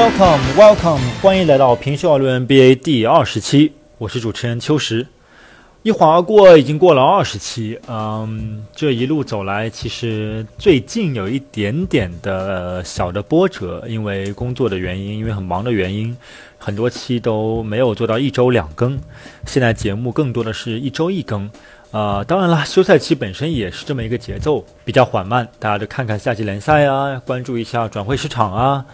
Welcome, welcome，欢迎来到平秀论 NBA 第二十期，我是主持人秋实。一晃而过，已经过了二十期。嗯，这一路走来，其实最近有一点点的小的波折，因为工作的原因，因为很忙的原因，很多期都没有做到一周两更。现在节目更多的是一周一更。呃，当然了，休赛期本身也是这么一个节奏，比较缓慢。大家就看看夏季联赛啊，关注一下转会市场啊。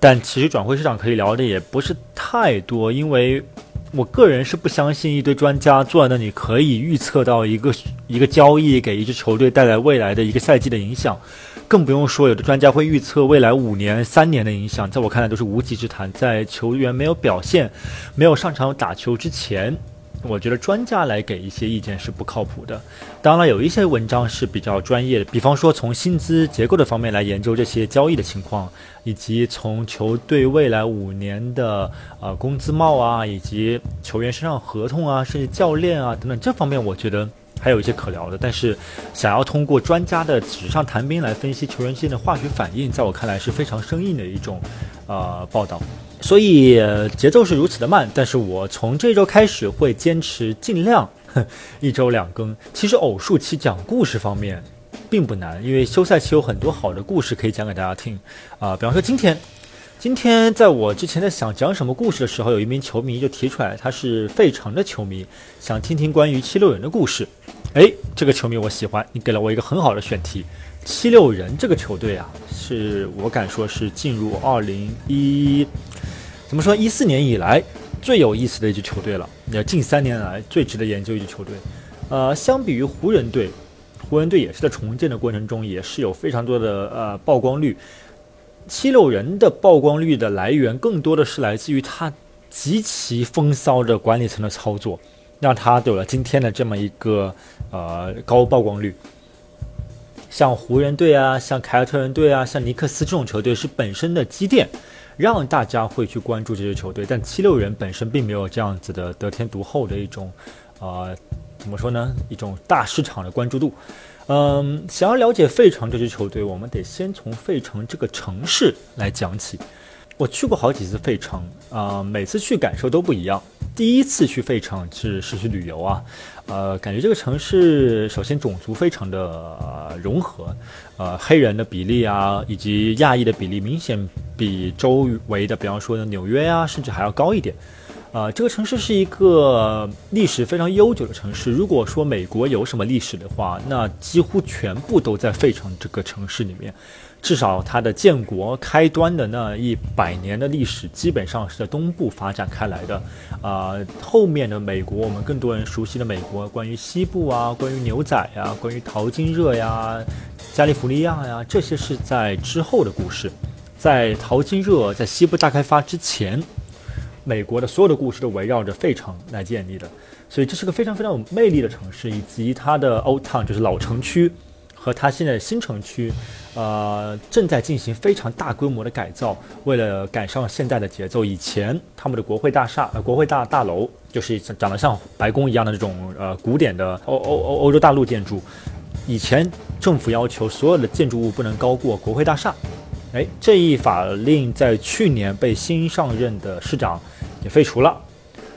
但其实转会市场可以聊的也不是太多，因为。我个人是不相信一堆专家坐在那里可以预测到一个一个交易给一支球队带来未来的一个赛季的影响，更不用说有的专家会预测未来五年、三年的影响，在我看来都是无稽之谈。在球员没有表现、没有上场打球之前。我觉得专家来给一些意见是不靠谱的。当然，有一些文章是比较专业的，比方说从薪资结构的方面来研究这些交易的情况，以及从球队未来五年的呃工资帽啊，以及球员身上合同啊，甚至教练啊等等这方面，我觉得还有一些可聊的。但是，想要通过专家的纸上谈兵来分析球员之间的化学反应，在我看来是非常生硬的一种呃报道。所以节奏是如此的慢，但是我从这周开始会坚持尽量 一周两更。其实偶数期讲故事方面并不难，因为休赛期有很多好的故事可以讲给大家听啊。比方说今天，今天在我之前在想讲什么故事的时候，有一名球迷就提出来，他是费城的球迷，想听听关于七六人的故事。哎，这个球迷我喜欢，你给了我一个很好的选题。七六人这个球队啊，是我敢说是进入二零一。怎么说？一四年以来最有意思的一支球队了。那近三年来最值得研究一支球队。呃，相比于湖人队，湖人队也是在重建的过程中，也是有非常多的呃曝光率。七六人的曝光率的来源更多的是来自于他极其风骚的管理层的操作，让他有了今天的这么一个呃高曝光率。像湖人队啊，像凯尔特人队啊，像尼克斯这种球队是本身的积淀。让大家会去关注这支球队，但七六人本身并没有这样子的得天独厚的一种，呃，怎么说呢？一种大市场的关注度。嗯，想要了解费城这支球队，我们得先从费城这个城市来讲起。我去过好几次费城，啊，每次去感受都不一样。第一次去费城是是去旅游啊，呃，感觉这个城市首先种族非常的融合，呃，黑人的比例啊，以及亚裔的比例明显。比周围的，比方说纽约啊，甚至还要高一点。呃，这个城市是一个历史非常悠久的城市。如果说美国有什么历史的话，那几乎全部都在费城这个城市里面。至少它的建国开端的那一百年的历史，基本上是在东部发展开来的。啊，后面的美国，我们更多人熟悉的美国，关于西部啊，关于牛仔呀，关于淘金热呀，加利福尼亚呀，这些是在之后的故事。在淘金热在西部大开发之前，美国的所有的故事都围绕着费城来建立的，所以这是个非常非常有魅力的城市，以及它的 Old Town 就是老城区和它现在的新城区，呃，正在进行非常大规模的改造，为了赶上现代的节奏。以前他们的国会大厦，呃，国会大大楼就是长得像白宫一样的这种呃古典的欧欧欧欧洲大陆建筑，以前政府要求所有的建筑物不能高过国会大厦。哎，这一法令在去年被新上任的市长也废除了，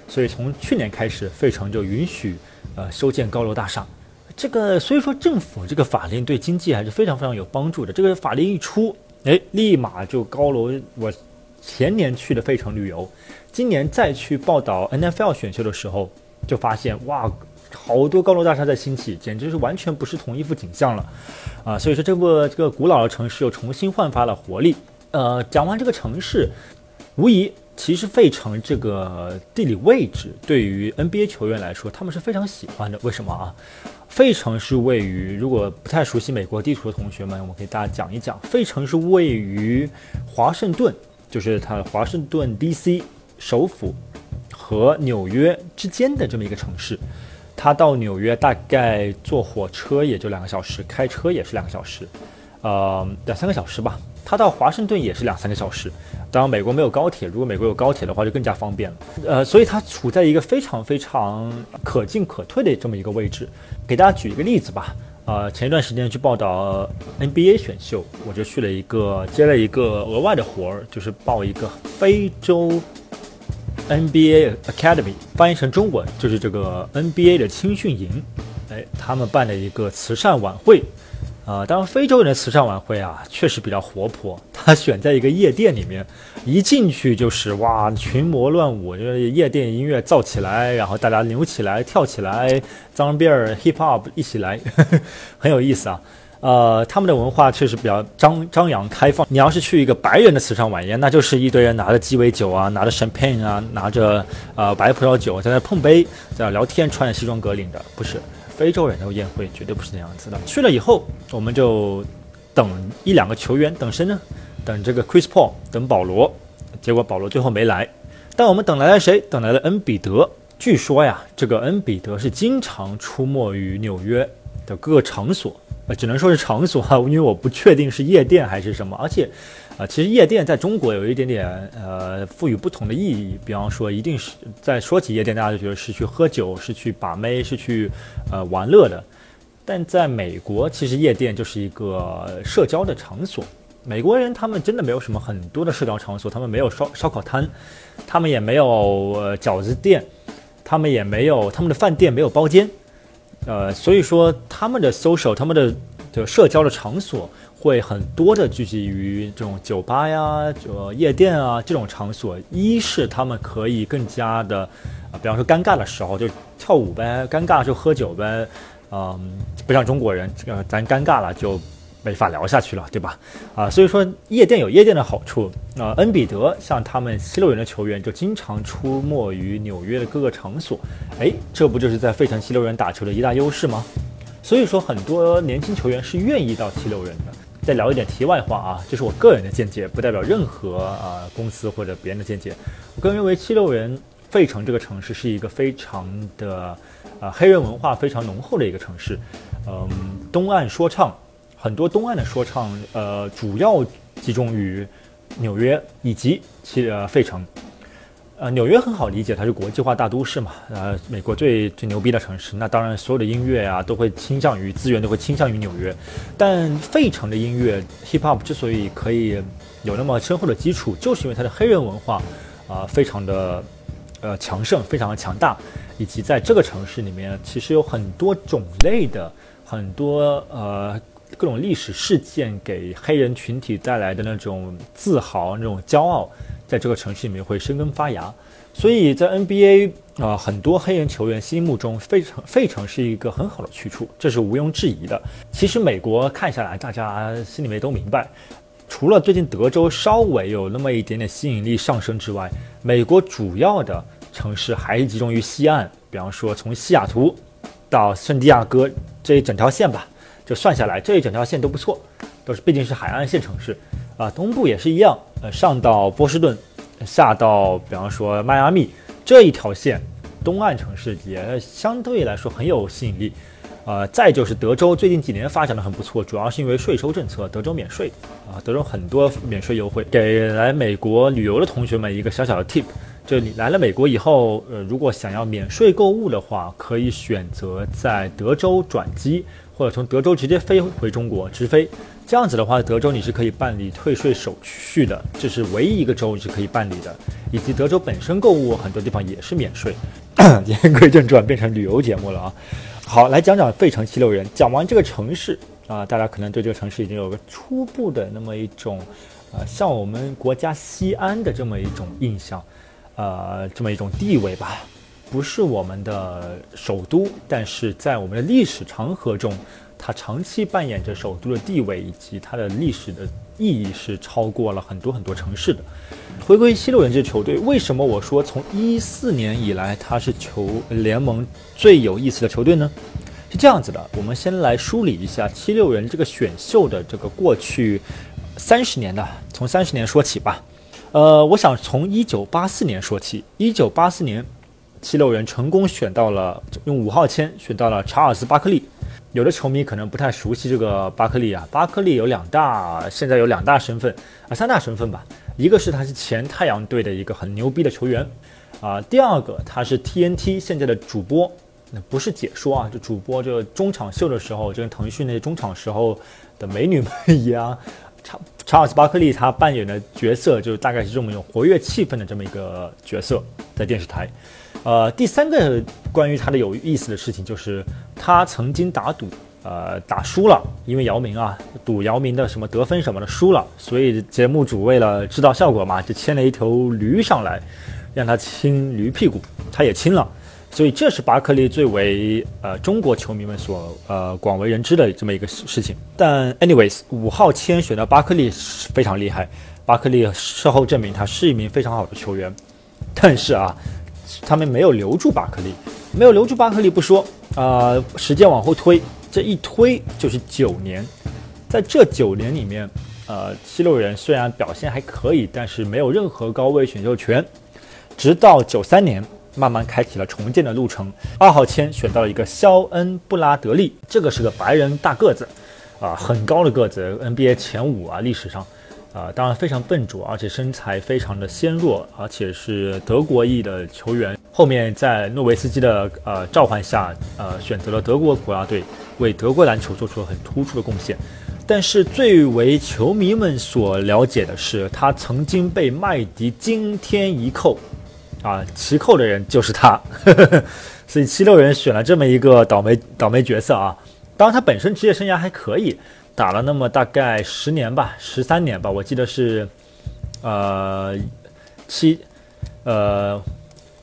所以从去年开始，费城就允许呃修建高楼大厦。这个所以说政府这个法令对经济还是非常非常有帮助的。这个法令一出，哎，立马就高楼。我前年去的费城旅游，今年再去报道 NFL 选秀的时候，就发现哇。好多高楼大厦在兴起，简直是完全不是同一幅景象了，啊，所以说这部这个古老的城市又重新焕发了活力。呃，讲完这个城市，无疑，其实费城这个地理位置对于 NBA 球员来说，他们是非常喜欢的。为什么啊？费城是位于，如果不太熟悉美国地图的同学们，我给大家讲一讲，费城是位于华盛顿，就是它华盛顿 DC 首府和纽约之间的这么一个城市。它到纽约大概坐火车也就两个小时，开车也是两个小时，呃，两三个小时吧。他到华盛顿也是两三个小时。当然，美国没有高铁，如果美国有高铁的话，就更加方便了。呃，所以它处在一个非常非常可进可退的这么一个位置。给大家举一个例子吧，呃，前一段时间去报道 NBA 选秀，我就去了一个接了一个额外的活儿，就是报一个非洲 NBA Academy，翻译成中文就是这个 NBA 的青训营。哎，他们办的一个慈善晚会。啊，当然，非洲人的慈善晚会啊，确实比较活泼。他选在一个夜店里面，一进去就是哇，群魔乱舞，就是夜店音乐造起来，然后大家扭起来、跳起来，脏辫儿、hip hop 一起来呵呵，很有意思啊。呃，他们的文化确实比较张张扬开放。你要是去一个白人的慈善晚宴，那就是一堆人拿着鸡尾酒啊，拿着 champagne 啊，拿着呃白葡萄酒在那碰杯，在那聊天，穿着西装革领的，不是。非洲人的宴会绝对不是那样子的。去了以后，我们就等一两个球员，等谁呢？等这个 Chris Paul，等保罗。结果保罗最后没来，但我们等来了谁？等来了恩比德。据说呀，这个恩比德是经常出没于纽约的各个场所，呃，只能说是场所哈，因为我不确定是夜店还是什么，而且。啊，其实夜店在中国有一点点呃赋予不同的意义。比方说，一定是在说起夜店，大家就觉得是去喝酒，是去把妹，是去呃玩乐的。但在美国，其实夜店就是一个社交的场所。美国人他们真的没有什么很多的社交场所，他们没有烧烧烤摊，他们也没有呃饺子店，他们也没有他们的饭店没有包间，呃，所以说他们的 social，他们的的社交的场所。会很多的聚集于这种酒吧呀、就夜店啊这种场所。一是他们可以更加的，啊，比方说尴尬的时候就跳舞呗，尴尬就喝酒呗，嗯，不像中国人，这个咱尴尬了就没法聊下去了，对吧？啊，所以说夜店有夜店的好处。那，恩比德像他们七六人的球员就经常出没于纽约的各个场所。哎，这不就是在费城七六人打球的一大优势吗？所以说很多年轻球员是愿意到七六人的。再聊一点题外话啊，这是我个人的见解，不代表任何啊公司或者别人的见解。我个人认为，七六人费城这个城市是一个非常的啊黑人文化非常浓厚的一个城市。嗯，东岸说唱很多，东岸的说唱呃主要集中于纽约以及其呃费城。呃，纽约很好理解，它是国际化大都市嘛，呃，美国最最牛逼的城市，那当然所有的音乐啊都会倾向于资源都会倾向于纽约。但费城的音乐 hip hop 之所以可以有那么深厚的基础，就是因为它的黑人文化啊非常的呃强盛，非常的强大，以及在这个城市里面其实有很多种类的很多呃各种历史事件给黑人群体带来的那种自豪、那种骄傲。在这个城市里面会生根发芽，所以在 NBA 啊，很多黑人球员心目中，费城费城是一个很好的去处，这是毋庸置疑的。其实美国看下来，大家心里面都明白，除了最近德州稍微有那么一点点吸引力上升之外，美国主要的城市还是集中于西岸，比方说从西雅图到圣地亚哥这一整条线吧，就算下来这一整条线都不错，都是毕竟是海岸线城市。啊，东部也是一样，呃，上到波士顿，下到比方说迈阿密这一条线，东岸城市也相对来说很有吸引力。呃，再就是德州最近几年发展的很不错，主要是因为税收政策，德州免税啊，德州很多免税优惠，给来美国旅游的同学们一个小小的 tip，就你来了美国以后，呃，如果想要免税购物的话，可以选择在德州转机，或者从德州直接飞回中国直飞。这样子的话，德州你是可以办理退税手续的，这是唯一一个州你是可以办理的。以及德州本身购物很多地方也是免税。言归正传，变成旅游节目了啊！好，来讲讲费城七六人。讲完这个城市啊，大家可能对这个城市已经有个初步的那么一种，呃，像我们国家西安的这么一种印象，呃，这么一种地位吧。不是我们的首都，但是在我们的历史长河中。它长期扮演着首都的地位，以及它的历史的意义是超过了很多很多城市的。回归七六人这支球队，为什么我说从一四年以来它是球联盟最有意思的球队呢？是这样子的，我们先来梳理一下七六人这个选秀的这个过去三十年的，从三十年说起吧。呃，我想从一九八四年说起，一九八四年，七六人成功选到了用五号签选到了查尔斯巴克利。有的球迷可能不太熟悉这个巴克利啊，巴克利有两大，现在有两大身份啊，三大身份吧。一个是他是前太阳队的一个很牛逼的球员，啊，第二个他是 TNT 现在的主播，那不是解说啊，就主播就中场秀的时候，就跟腾讯那些中场时候的美女们一样，查查尔斯巴克利他扮演的角色就大概是这么有活跃气氛的这么一个角色，在电视台。呃，第三个关于他的有意思的事情就是他曾经打赌。呃，打输了，因为姚明啊，赌姚明的什么得分什么的输了，所以节目组为了制造效果嘛，就牵了一头驴上来，让他亲驴屁股，他也亲了，所以这是巴克利最为呃中国球迷们所呃广为人知的这么一个事情。但 anyways，五号签选的巴克利是非常厉害，巴克利事后证明他是一名非常好的球员，但是啊，他们没有留住巴克利，没有留住巴克利不说，啊，时间往后推。这一推就是九年，在这九年里面，呃，七六人虽然表现还可以，但是没有任何高位选秀权。直到九三年，慢慢开启了重建的路程。二号签选到了一个肖恩·布拉德利，这个是个白人大个子，啊，很高的个子，NBA 前五啊，历史上。啊，当然非常笨拙，而且身材非常的纤弱，而且是德国裔的球员。后面在诺维斯基的呃召唤下，呃选择了德国国家队，为德国篮球做出了很突出的贡献。但是最为球迷们所了解的是，他曾经被麦迪惊天一扣，啊，奇扣的人就是他。所以七六人选了这么一个倒霉倒霉角色啊。当然他本身职业生涯还可以。打了那么大概十年吧，十三年吧，我记得是，呃，七，呃，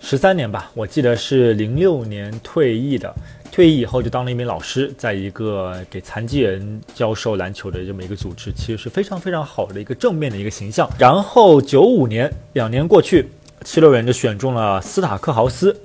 十三年吧，我记得是零六年退役的，退役以后就当了一名老师，在一个给残疾人教授篮球的这么一个组织，其实是非常非常好的一个正面的一个形象。然后九五年，两年过去，七六人就选中了斯塔克豪斯。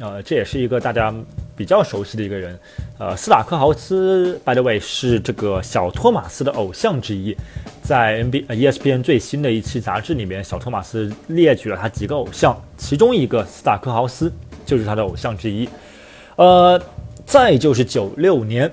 呃，这也是一个大家比较熟悉的一个人，呃，斯塔克豪斯，by the way，是这个小托马斯的偶像之一，在 N B ESPN 最新的一期杂志里面，小托马斯列举了他几个偶像，其中一个斯塔克豪斯就是他的偶像之一，呃，再就是九六年。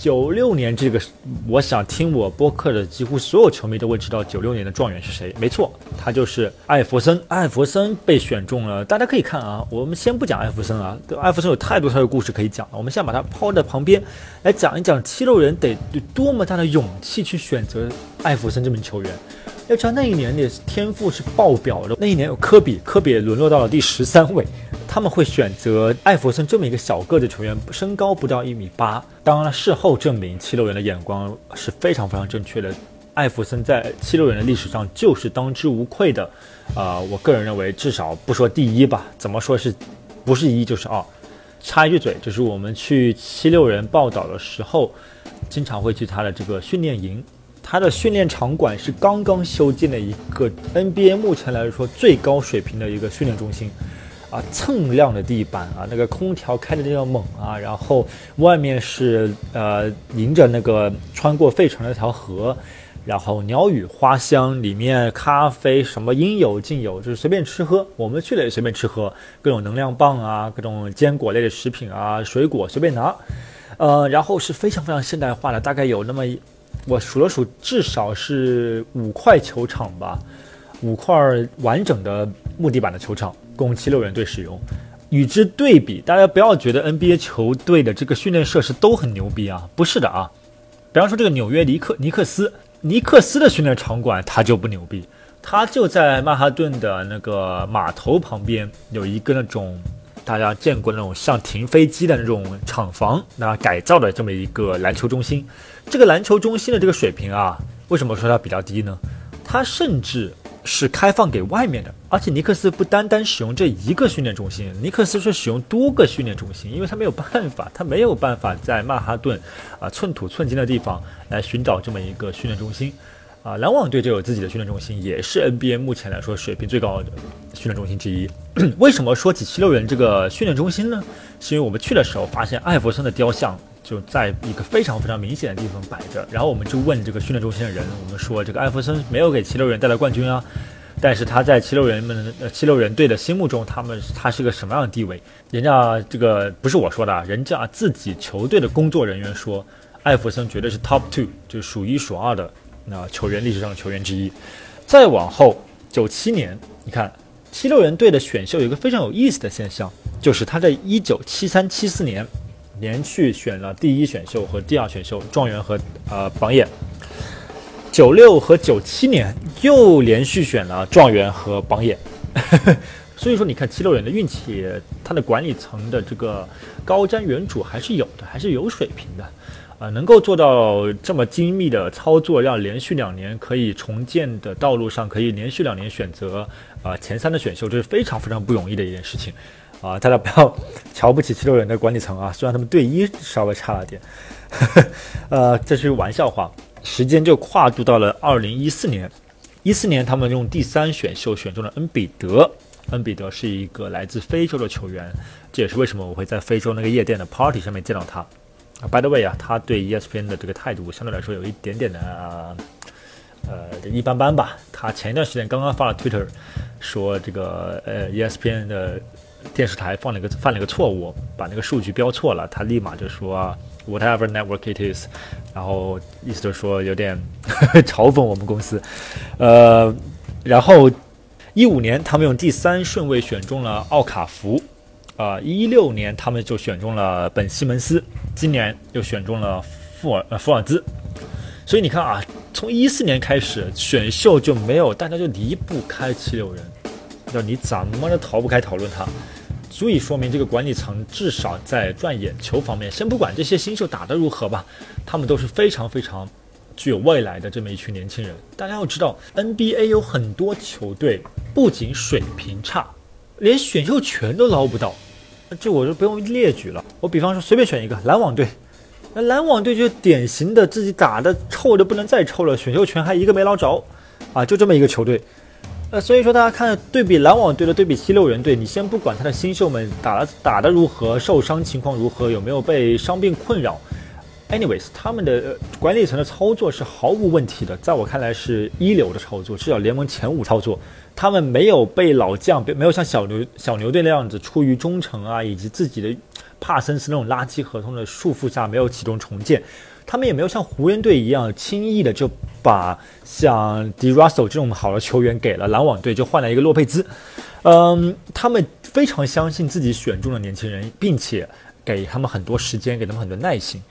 九六年这个，我想听我播客的几乎所有球迷都会知道九六年的状元是谁。没错，他就是艾弗森。艾弗森被选中了，大家可以看啊。我们先不讲艾弗森啊，艾弗森有太多太多故事可以讲了。我们先把它抛在旁边，来讲一讲七六人得有多么大的勇气去选择艾弗森这名球员。要知道那一年的天赋是爆表的，那一年有科比，科比沦落到了第十三位。他们会选择艾弗森这么一个小个子球员，身高不到一米八。当然了，事后证明七六人的眼光是非常非常正确的。艾弗森在七六人的历史上就是当之无愧的，啊，我个人认为至少不说第一吧，怎么说是，不是一就是二。插一句嘴，就是我们去七六人报道的时候，经常会去他的这个训练营，他的训练场馆是刚刚修建的一个 NBA 目前来说最高水平的一个训练中心。啊，锃亮的地板啊，那个空调开的那样猛啊，然后外面是呃迎着那个穿过费城那条河，然后鸟语花香，里面咖啡什么应有尽有，就是随便吃喝。我们去了也随便吃喝，各种能量棒啊，各种坚果类的食品啊，水果随便拿。呃，然后是非常非常现代化的，大概有那么我数了数，至少是五块球场吧，五块完整的木地板的球场。供七六人队使用，与之对比，大家不要觉得 NBA 球队的这个训练设施都很牛逼啊，不是的啊。比方说这个纽约尼克尼克斯，尼克斯的训练场馆它就不牛逼，它就在曼哈顿的那个码头旁边有一个那种大家见过那种像停飞机的那种厂房，那改造的这么一个篮球中心。这个篮球中心的这个水平啊，为什么说它比较低呢？它甚至。是开放给外面的，而且尼克斯不单单使用这一个训练中心，尼克斯是使用多个训练中心，因为他没有办法，他没有办法在曼哈顿啊寸土寸金的地方来寻找这么一个训练中心，啊，篮网队就有自己的训练中心，也是 NBA 目前来说水平最高的训练中心之一。为什么说起七六人这个训练中心呢？是因为我们去的时候发现艾弗森的雕像。就在一个非常非常明显的地方摆着，然后我们就问这个训练中心的人，我们说这个艾弗森没有给七六人带来冠军啊，但是他在七六人们呃七六人队的心目中，他们他是个什么样的地位？人家这个不是我说的啊，人家自己球队的工作人员说，艾弗森绝对是 top two，就数一数二的那球员历史上的球员之一。再往后九七年，你看七六人队的选秀有一个非常有意思的现象，就是他在一九七三七四年连续选了第一选秀和第二选秀状元和呃榜眼，九六和九七年又连续选了状元和榜眼，所以说你看七六人的运气，他的管理层的这个高瞻远瞩还是有的，还是有水平的。啊，能够做到这么精密的操作，让连续两年可以重建的道路上可以连续两年选择啊前三的选秀，这是非常非常不容易的一件事情。啊！大家不要 瞧不起七六人的管理层啊，虽然他们队医稍微差了点，呃，这是玩笑话。时间就跨度到了二零一四年，一四年他们用第三选秀选中了恩比德，恩比德是一个来自非洲的球员，这也是为什么我会在非洲那个夜店的 party 上面见到他。啊，by the way 啊，他对 ESPN 的这个态度相对来说有一点点的呃一般般吧。他前一段时间刚刚发了 Twitter，说这个呃 ESPN 的电视台犯了一个犯了一个错误，把那个数据标错了。他立马就说 Whatever network it is，然后意思就是说有点 嘲讽我们公司。呃，然后一五年他们用第三顺位选中了奥卡福。啊，一六年他们就选中了本西蒙斯，今年又选中了富尔呃福尔兹，所以你看啊，从一四年开始选秀就没有，大家就离不开七六人，那你怎么都逃不开讨论他，足以说明这个管理层至少在赚眼球方面，先不管这些新秀打得如何吧，他们都是非常非常具有未来的这么一群年轻人。大家要知道，NBA 有很多球队不仅水平差，连选秀权都捞不到。这我就不用列举了。我比方说随便选一个篮网队，那篮网队就典型的自己打的臭的不能再臭了，选秀权还一个没捞着，啊，就这么一个球队。呃，所以说大家看对比篮网队的对比七六人队，你先不管他的新秀们打了打的如何，受伤情况如何，有没有被伤病困扰，anyways，他们的管理层的操作是毫无问题的，在我看来是一流的操作，至少联盟前五操作。他们没有被老将，没有像小牛小牛队那样子，出于忠诚啊，以及自己的帕森斯那种垃圾合同的束缚下，没有启动重建。他们也没有像湖人队一样，轻易的就把像迪拉索这种好的球员给了篮网队，就换了一个洛佩兹。嗯，他们非常相信自己选中的年轻人，并且给他们很多时间，给他们很多耐心。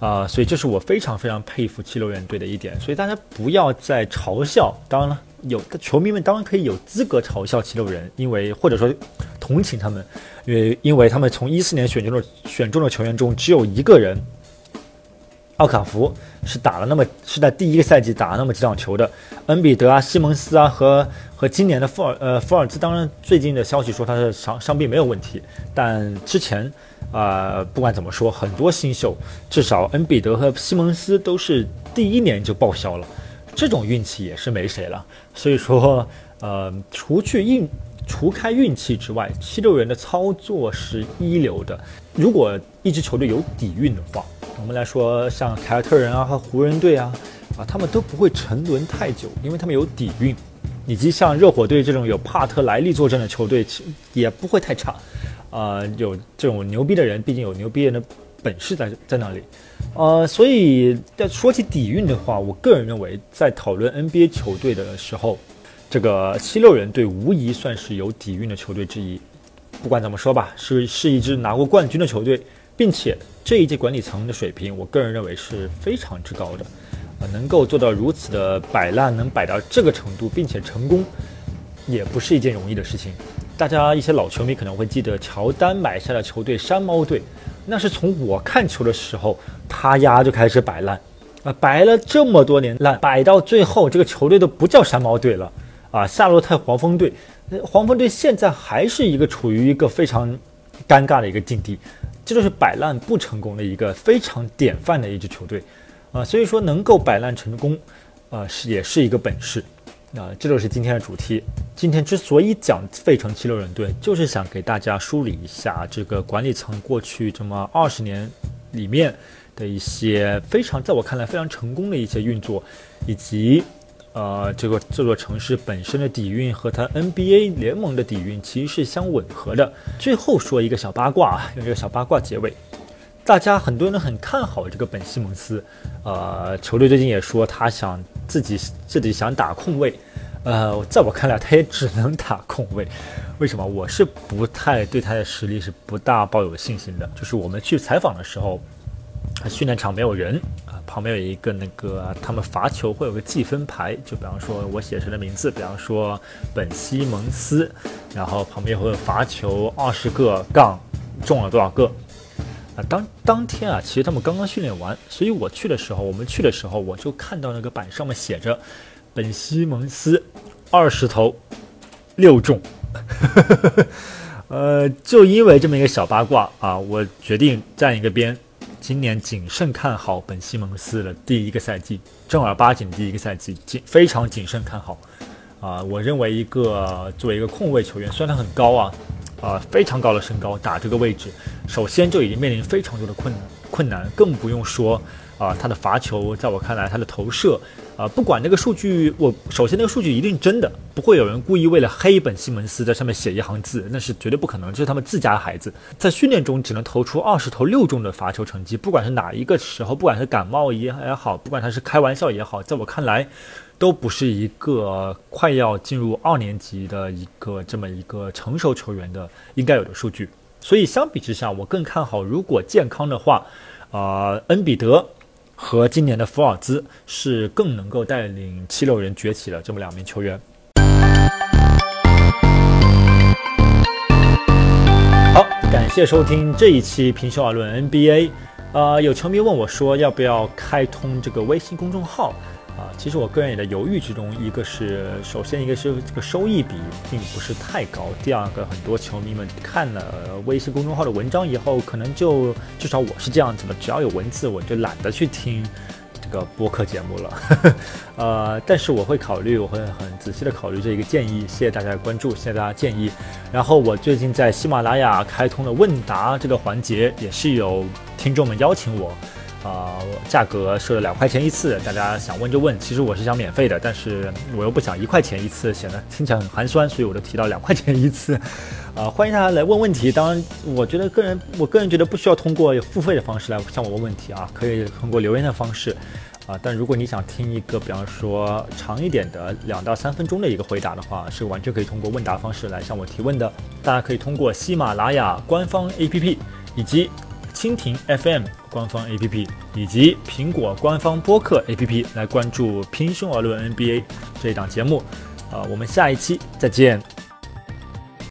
啊，所以这是我非常非常佩服七六人队的一点。所以大家不要再嘲笑，当然了。有的球迷们当然可以有资格嘲笑七六人，因为或者说同情他们，因为因为他们从一四年选中的选中的球员中，只有一个人，奥卡福是打了那么是在第一个赛季打了那么几场球的，恩比德啊、西蒙斯啊和和今年的富尔呃福尔兹，当然最近的消息说他的伤伤病没有问题，但之前啊不管怎么说，很多新秀至少恩比德和西蒙斯都是第一年就报销了。这种运气也是没谁了，所以说，呃，除去运，除开运气之外，七六人的操作是一流的。如果一支球队有底蕴的话，我们来说像凯尔特人啊和湖人队啊，啊，他们都不会沉沦太久，因为他们有底蕴，以及像热火队这种有帕特莱利坐镇的球队，也不会太差。啊，有这种牛逼的人，毕竟有牛逼人的本事在在那里。呃，所以在说起底蕴的话，我个人认为，在讨论 NBA 球队的时候，这个七六人队无疑算是有底蕴的球队之一。不管怎么说吧，是是一支拿过冠军的球队，并且这一届管理层的水平，我个人认为是非常之高的。呃，能够做到如此的摆烂，能摆到这个程度，并且成功，也不是一件容易的事情。大家一些老球迷可能会记得乔丹买下的球队山猫队。那是从我看球的时候，他丫就开始摆烂，啊，摆了这么多年烂，摆到最后，这个球队都不叫山猫队了，啊，夏洛特黄蜂队，黄蜂队现在还是一个处于一个非常尴尬的一个境地，这就是摆烂不成功的一个非常典范的一支球队，啊，所以说能够摆烂成功，啊，是也是一个本事。啊这就是今天的主题。今天之所以讲费城七六人队，就是想给大家梳理一下这个管理层过去这么二十年里面的一些非常在我看来非常成功的一些运作，以及呃这个这座城市本身的底蕴和它 NBA 联盟的底蕴其实是相吻合的。最后说一个小八卦啊，用这个小八卦结尾。大家很多人很看好这个本西蒙斯，呃，球队最近也说他想自己自己想打控卫，呃，在我看来，他也只能打控卫。为什么？我是不太对他的实力是不大抱有信心的。就是我们去采访的时候，训练场没有人，旁边有一个那个他们罚球会有个计分牌，就比方说我写谁的名字，比方说本西蒙斯，然后旁边会有罚球二十个杠中了多少个啊？当当天啊，其实他们刚刚训练完，所以我去的时候，我们去的时候，我就看到那个板上面写着。本西蒙斯二十投六中，呃，就因为这么一个小八卦啊，我决定站一个边，今年谨慎看好本西蒙斯的第一个赛季，正儿八经第一个赛季，谨非常谨慎看好啊。我认为一个作为一个控卫球员，虽然他很高啊，啊，非常高的身高，打这个位置，首先就已经面临非常多的困难，困难，更不用说。啊，他的罚球，在我看来，他的投射，啊，不管那个数据，我首先那个数据一定真的，不会有人故意为了黑本西蒙斯在上面写一行字，那是绝对不可能，这是他们自家孩子在训练中只能投出二十投六中的罚球成绩，不管是哪一个时候，不管是感冒也也好，不管他是开玩笑也好，在我看来，都不是一个快要进入二年级的一个这么一个成熟球员的应该有的数据，所以相比之下，我更看好如果健康的话，啊，恩比德。和今年的福尔兹是更能够带领七六人崛起的这么两名球员。好，感谢收听这一期平胸而论 NBA。呃，有球迷问我说，要不要开通这个微信公众号？其实我个人也在犹豫之中。一个是，首先一个是这个收益比并不是太高；第二个，很多球迷们看了微信公众号的文章以后，可能就至少我是这样子的，只要有文字，我就懒得去听这个播客节目了呵呵。呃，但是我会考虑，我会很仔细的考虑这一个建议。谢谢大家的关注，谢谢大家建议。然后我最近在喜马拉雅开通了问答这个环节，也是有听众们邀请我。啊，价格是两块钱一次，大家想问就问。其实我是想免费的，但是我又不想一块钱一次，显得听起来很寒酸，所以我就提到两块钱一次。啊，欢迎大家来问问题。当然，我觉得个人，我个人觉得不需要通过付费的方式来向我问问题啊，可以通过留言的方式。啊，但如果你想听一个，比方说长一点的两到三分钟的一个回答的话，是完全可以通过问答方式来向我提问的。大家可以通过喜马拉雅官方 APP 以及。蜻蜓 FM 官方 APP 以及苹果官方播客 APP 来关注《平胸而论 NBA》这一档节目，啊，我们下一期再见。